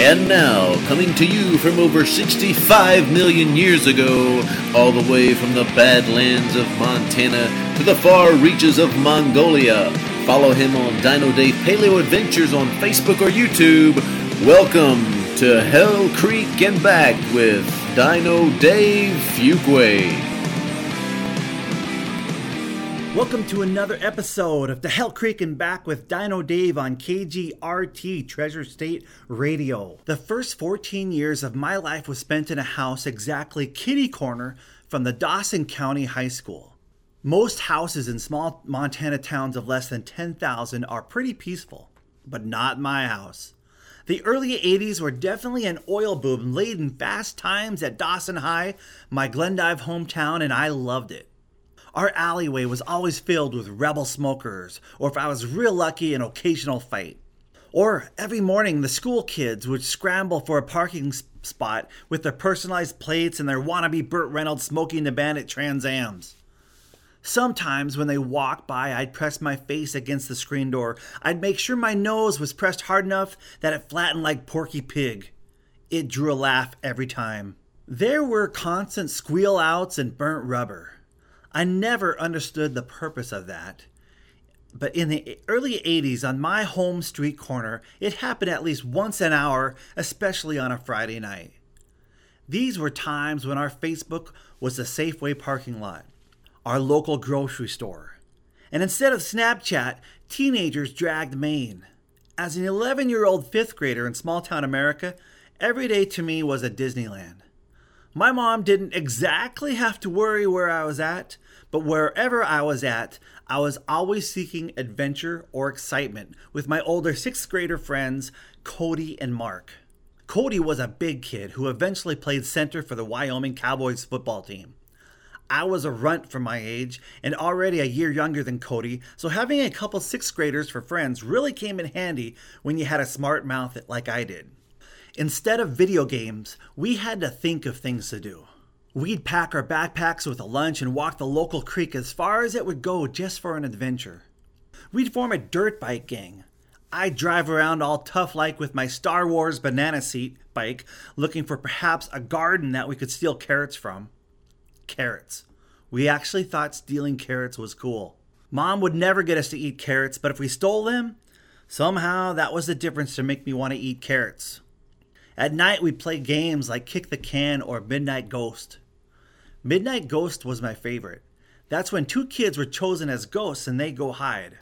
And now, coming to you from over 65 million years ago, all the way from the badlands of Montana to the far reaches of Mongolia. Follow him on Dino Dave Paleo Adventures on Facebook or YouTube. Welcome to Hell Creek and Back with Dino Dave Fuquay. Welcome to another episode of the Hell Creek and Back with Dino Dave on KGRT Treasure State Radio. The first 14 years of my life was spent in a house exactly kitty corner from the Dawson County High School. Most houses in small Montana towns of less than 10,000 are pretty peaceful, but not my house. The early 80s were definitely an oil boom laden fast times at Dawson High, my Glendive hometown, and I loved it. Our alleyway was always filled with rebel smokers, or if I was real lucky, an occasional fight. Or every morning, the school kids would scramble for a parking spot with their personalized plates and their wannabe Burt Reynolds Smokey and the Bandit Trans Ams. Sometimes when they walked by, I'd press my face against the screen door. I'd make sure my nose was pressed hard enough that it flattened like Porky Pig. It drew a laugh every time. There were constant squeal outs and burnt rubber. I never understood the purpose of that. But in the early 80s, on my home street corner, it happened at least once an hour, especially on a Friday night. These were times when our Facebook was the Safeway parking lot, our local grocery store. And instead of Snapchat, teenagers dragged Main. As an 11 year old fifth grader in small town America, every day to me was a Disneyland. My mom didn't exactly have to worry where I was at, but wherever I was at, I was always seeking adventure or excitement with my older sixth grader friends, Cody and Mark. Cody was a big kid who eventually played center for the Wyoming Cowboys football team. I was a runt for my age and already a year younger than Cody, so having a couple sixth graders for friends really came in handy when you had a smart mouth like I did. Instead of video games, we had to think of things to do. We'd pack our backpacks with a lunch and walk the local creek as far as it would go just for an adventure. We'd form a dirt bike gang. I'd drive around all tough like with my Star Wars banana seat bike, looking for perhaps a garden that we could steal carrots from. Carrots. We actually thought stealing carrots was cool. Mom would never get us to eat carrots, but if we stole them, somehow that was the difference to make me want to eat carrots. At night, we played games like Kick the Can or Midnight Ghost. Midnight Ghost was my favorite. That's when two kids were chosen as ghosts and they go hide.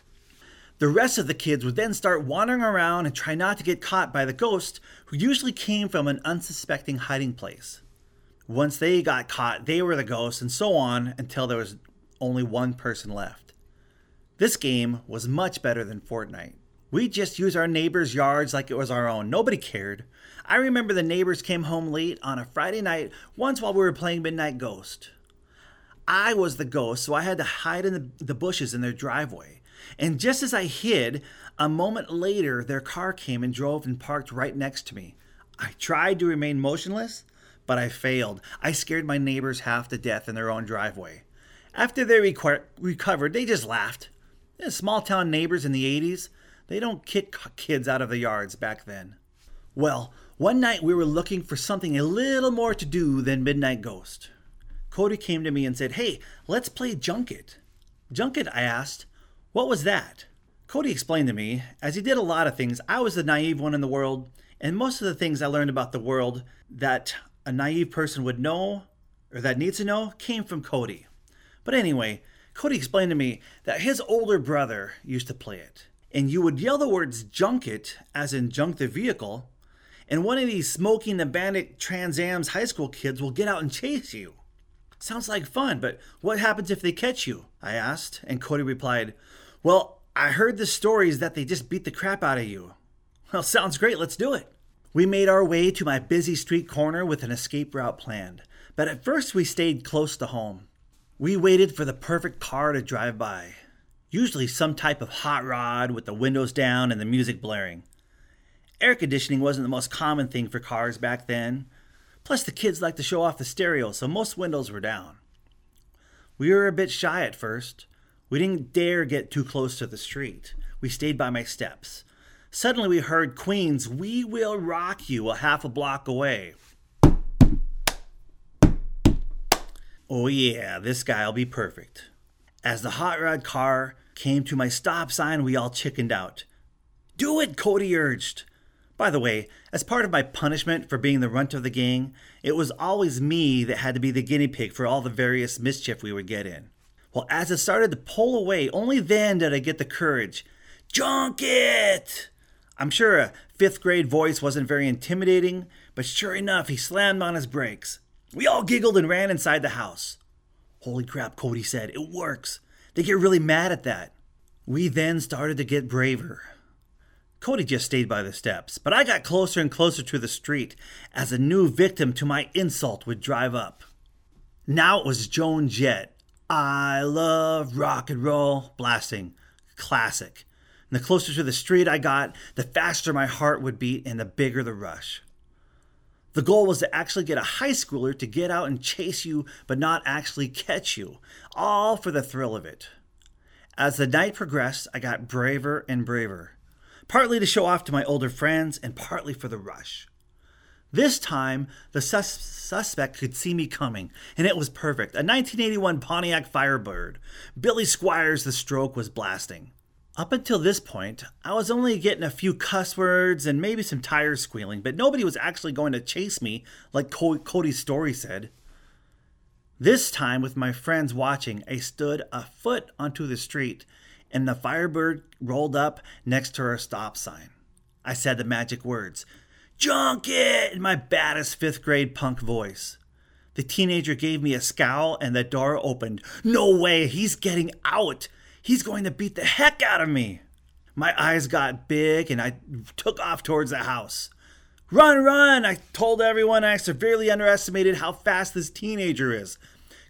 The rest of the kids would then start wandering around and try not to get caught by the ghost, who usually came from an unsuspecting hiding place. Once they got caught, they were the ghosts, and so on until there was only one person left. This game was much better than Fortnite. We just used our neighbors' yards like it was our own. Nobody cared. I remember the neighbors came home late on a Friday night once while we were playing Midnight Ghost. I was the ghost, so I had to hide in the, the bushes in their driveway. And just as I hid, a moment later, their car came and drove and parked right next to me. I tried to remain motionless, but I failed. I scared my neighbors half to death in their own driveway. After they recovered, they just laughed. Small town neighbors in the 80s, they don't kick kids out of the yards back then. Well, one night we were looking for something a little more to do than Midnight Ghost. Cody came to me and said, Hey, let's play Junket. Junket, I asked, what was that? Cody explained to me, as he did a lot of things, I was the naive one in the world, and most of the things I learned about the world that a naive person would know or that needs to know came from Cody. But anyway, Cody explained to me that his older brother used to play it. And you would yell the words junket, as in junk the vehicle, and one of these Smokey and the Bandit Trans Am's high school kids will get out and chase you. Sounds like fun, but what happens if they catch you? I asked, and Cody replied, Well, I heard the stories that they just beat the crap out of you. Well, sounds great, let's do it. We made our way to my busy street corner with an escape route planned, but at first we stayed close to home. We waited for the perfect car to drive by, usually some type of hot rod with the windows down and the music blaring. Air conditioning wasn't the most common thing for cars back then. Plus, the kids liked to show off the stereo, so most windows were down. We were a bit shy at first. We didn't dare get too close to the street. We stayed by my steps. Suddenly we heard Queen's We Will Rock You a half a block away. Oh, yeah, this guy'll be perfect. As the hot rod car came to my stop sign, we all chickened out. Do it, Cody urged. By the way, as part of my punishment for being the runt of the gang, it was always me that had to be the guinea pig for all the various mischief we would get in. Well, as it started to pull away, only then did I get the courage. Junk it! I'm sure a fifth grade voice wasn't very intimidating, but sure enough, he slammed on his brakes. We all giggled and ran inside the house. Holy crap, Cody said. It works. They get really mad at that. We then started to get braver. Cody just stayed by the steps, but I got closer and closer to the street as a new victim to my insult would drive up. Now it was Joan Jett. I love rock and roll, blasting. Classic. And the closer to the street I got, the faster my heart would beat and the bigger the rush. The goal was to actually get a high schooler to get out and chase you, but not actually catch you, all for the thrill of it. As the night progressed, I got braver and braver, partly to show off to my older friends and partly for the rush. This time, the sus- suspect could see me coming, and it was perfect. A 1981 Pontiac Firebird. Billy Squires, the stroke, was blasting. Up until this point, I was only getting a few cuss words and maybe some tires squealing, but nobody was actually going to chase me like Cody's story said. This time, with my friends watching, I stood a foot onto the street and the Firebird rolled up next to our stop sign. I said the magic words, Junk it! in my baddest fifth grade punk voice. The teenager gave me a scowl and the door opened. No way, he's getting out! He's going to beat the heck out of me. My eyes got big and I took off towards the house. Run, run! I told everyone I severely underestimated how fast this teenager is.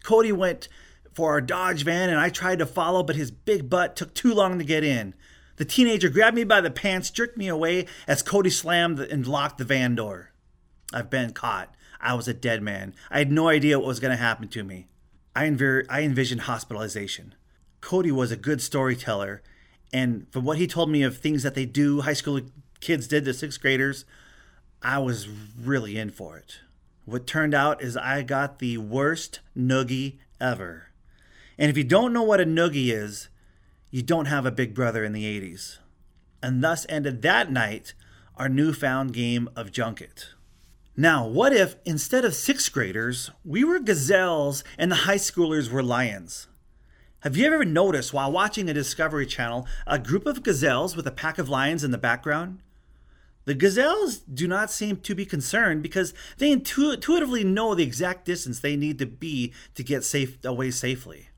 Cody went for our Dodge van and I tried to follow, but his big butt took too long to get in. The teenager grabbed me by the pants, jerked me away as Cody slammed and locked the van door. I've been caught. I was a dead man. I had no idea what was going to happen to me. I, env- I envisioned hospitalization. Cody was a good storyteller. And from what he told me of things that they do, high school kids did to sixth graders, I was really in for it. What turned out is I got the worst noogie ever. And if you don't know what a noogie is, you don't have a big brother in the 80s. And thus ended that night our newfound game of junket. Now, what if instead of sixth graders, we were gazelles and the high schoolers were lions? Have you ever noticed while watching a Discovery Channel a group of gazelles with a pack of lions in the background? The gazelles do not seem to be concerned because they intu- intuitively know the exact distance they need to be to get safe away safely.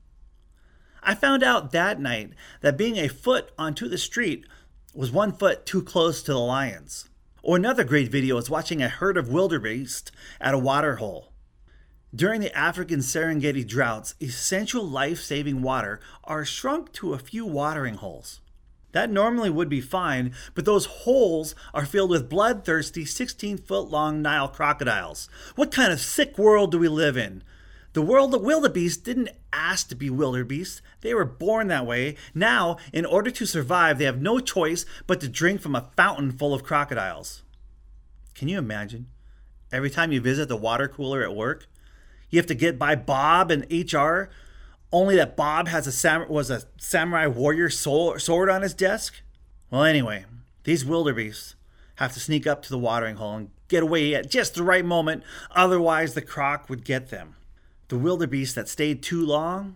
I found out that night that being a foot onto the street was one foot too close to the lions. Or another great video is watching a herd of wildebeest at a water hole. During the African Serengeti droughts, essential life saving water are shrunk to a few watering holes. That normally would be fine, but those holes are filled with bloodthirsty 16 foot long Nile crocodiles. What kind of sick world do we live in? The world of wildebeest didn't ask to be wildebeest. They were born that way. Now, in order to survive, they have no choice but to drink from a fountain full of crocodiles. Can you imagine? Every time you visit the water cooler at work, you have to get by Bob and HR, only that Bob has a sam- was a samurai warrior sword on his desk. Well, anyway, these wildebeests have to sneak up to the watering hole and get away at just the right moment, otherwise the croc would get them. The wildebeest that stayed too long,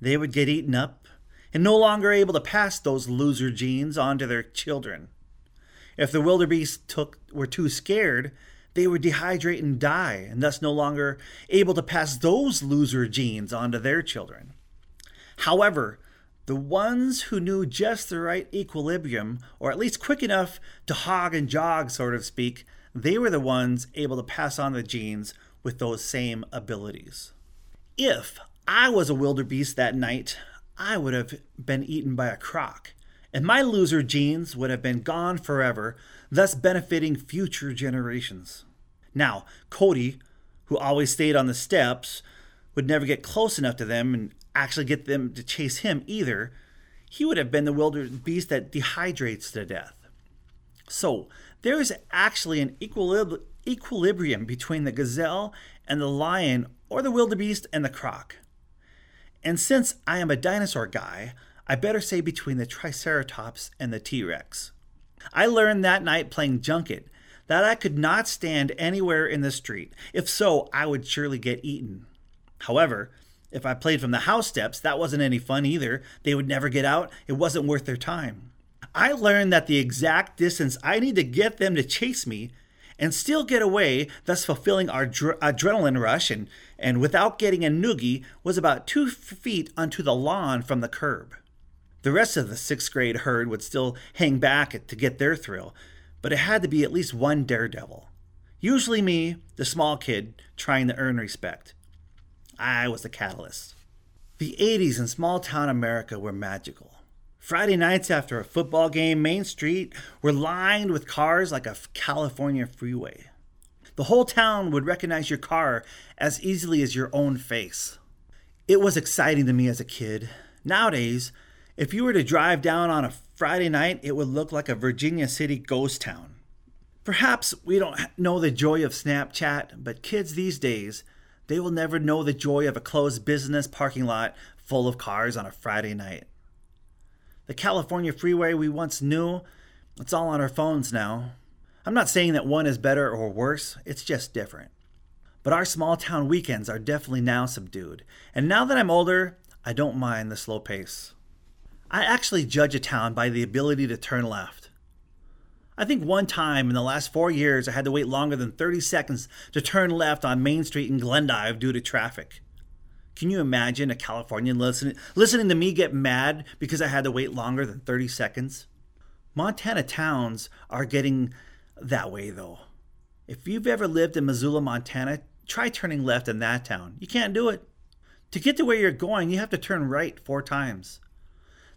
they would get eaten up and no longer able to pass those loser genes on to their children. If the wildebeest took were too scared, they would dehydrate and die, and thus no longer able to pass those loser genes on to their children. However, the ones who knew just the right equilibrium, or at least quick enough to hog and jog, sort of speak, they were the ones able to pass on the genes with those same abilities. If I was a wildebeest that night, I would have been eaten by a croc, and my loser genes would have been gone forever, thus benefiting future generations. Now, Cody, who always stayed on the steps, would never get close enough to them and actually get them to chase him either. He would have been the wildebeest that dehydrates to death. So, there is actually an equilib- equilibrium between the gazelle and the lion, or the wildebeest and the croc. And since I am a dinosaur guy, I better say between the Triceratops and the T Rex. I learned that night playing junket that I could not stand anywhere in the street. If so, I would surely get eaten. However, if I played from the house steps, that wasn't any fun either. They would never get out, it wasn't worth their time. I learned that the exact distance I need to get them to chase me and still get away, thus fulfilling our dr- adrenaline rush, and, and without getting a noogie, was about two feet onto the lawn from the curb. The rest of the sixth grade herd would still hang back to get their thrill, but it had to be at least one daredevil. Usually me, the small kid, trying to earn respect. I was the catalyst. The 80s in small town America were magical. Friday nights after a football game, Main Street were lined with cars like a California freeway. The whole town would recognize your car as easily as your own face. It was exciting to me as a kid. Nowadays, if you were to drive down on a Friday night, it would look like a Virginia City ghost town. Perhaps we don't know the joy of Snapchat, but kids these days, they will never know the joy of a closed business parking lot full of cars on a Friday night. The California freeway we once knew, it's all on our phones now. I'm not saying that one is better or worse, it's just different. But our small town weekends are definitely now subdued, and now that I'm older, I don't mind the slow pace. I actually judge a town by the ability to turn left. I think one time in the last four years I had to wait longer than 30 seconds to turn left on Main Street in Glendive due to traffic. Can you imagine a Californian listening listening to me get mad because I had to wait longer than 30 seconds? Montana towns are getting that way though. If you've ever lived in Missoula, Montana, try turning left in that town. You can't do it. To get to where you're going, you have to turn right four times.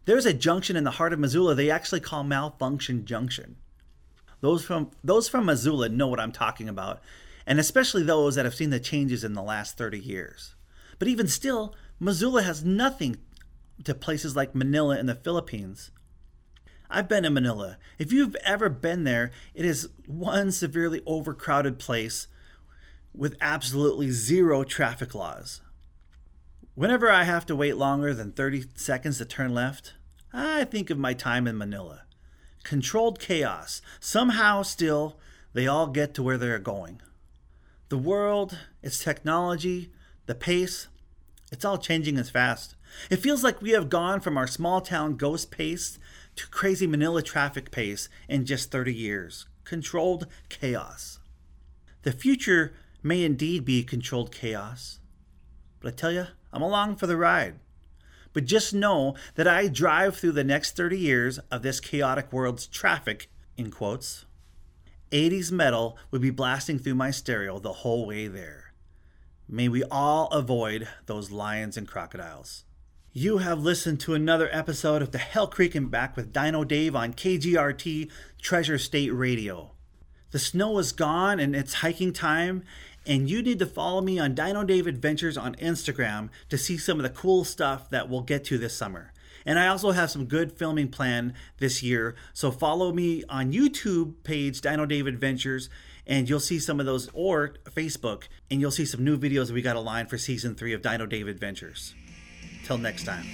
There's a junction in the heart of Missoula they actually call Malfunction Junction. Those from those from Missoula know what I'm talking about, and especially those that have seen the changes in the last 30 years. But even still, Missoula has nothing to places like Manila in the Philippines. I've been in Manila. If you've ever been there, it is one severely overcrowded place with absolutely zero traffic laws. Whenever I have to wait longer than 30 seconds to turn left, I think of my time in Manila. Controlled chaos. Somehow, still, they all get to where they're going. The world, its technology, the pace, it's all changing as fast. It feels like we have gone from our small town ghost pace to crazy Manila traffic pace in just 30 years. Controlled chaos. The future may indeed be controlled chaos. But I tell you, I'm along for the ride. But just know that I drive through the next 30 years of this chaotic world's traffic, in quotes. 80s metal would be blasting through my stereo the whole way there. May we all avoid those lions and crocodiles. You have listened to another episode of the Hell Creek and Back with Dino Dave on KGRT Treasure State Radio. The snow is gone and it's hiking time, and you need to follow me on Dino Dave Adventures on Instagram to see some of the cool stuff that we'll get to this summer. And I also have some good filming planned this year, so follow me on YouTube page Dino Dave Adventures and you'll see some of those, or Facebook, and you'll see some new videos we got aligned for season three of Dino Dave Adventures. Till next time.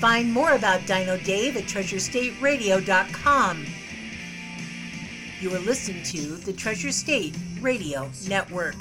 Find more about Dino Dave at TreasureStateRadio.com. You are listening to the Treasure State Radio Network.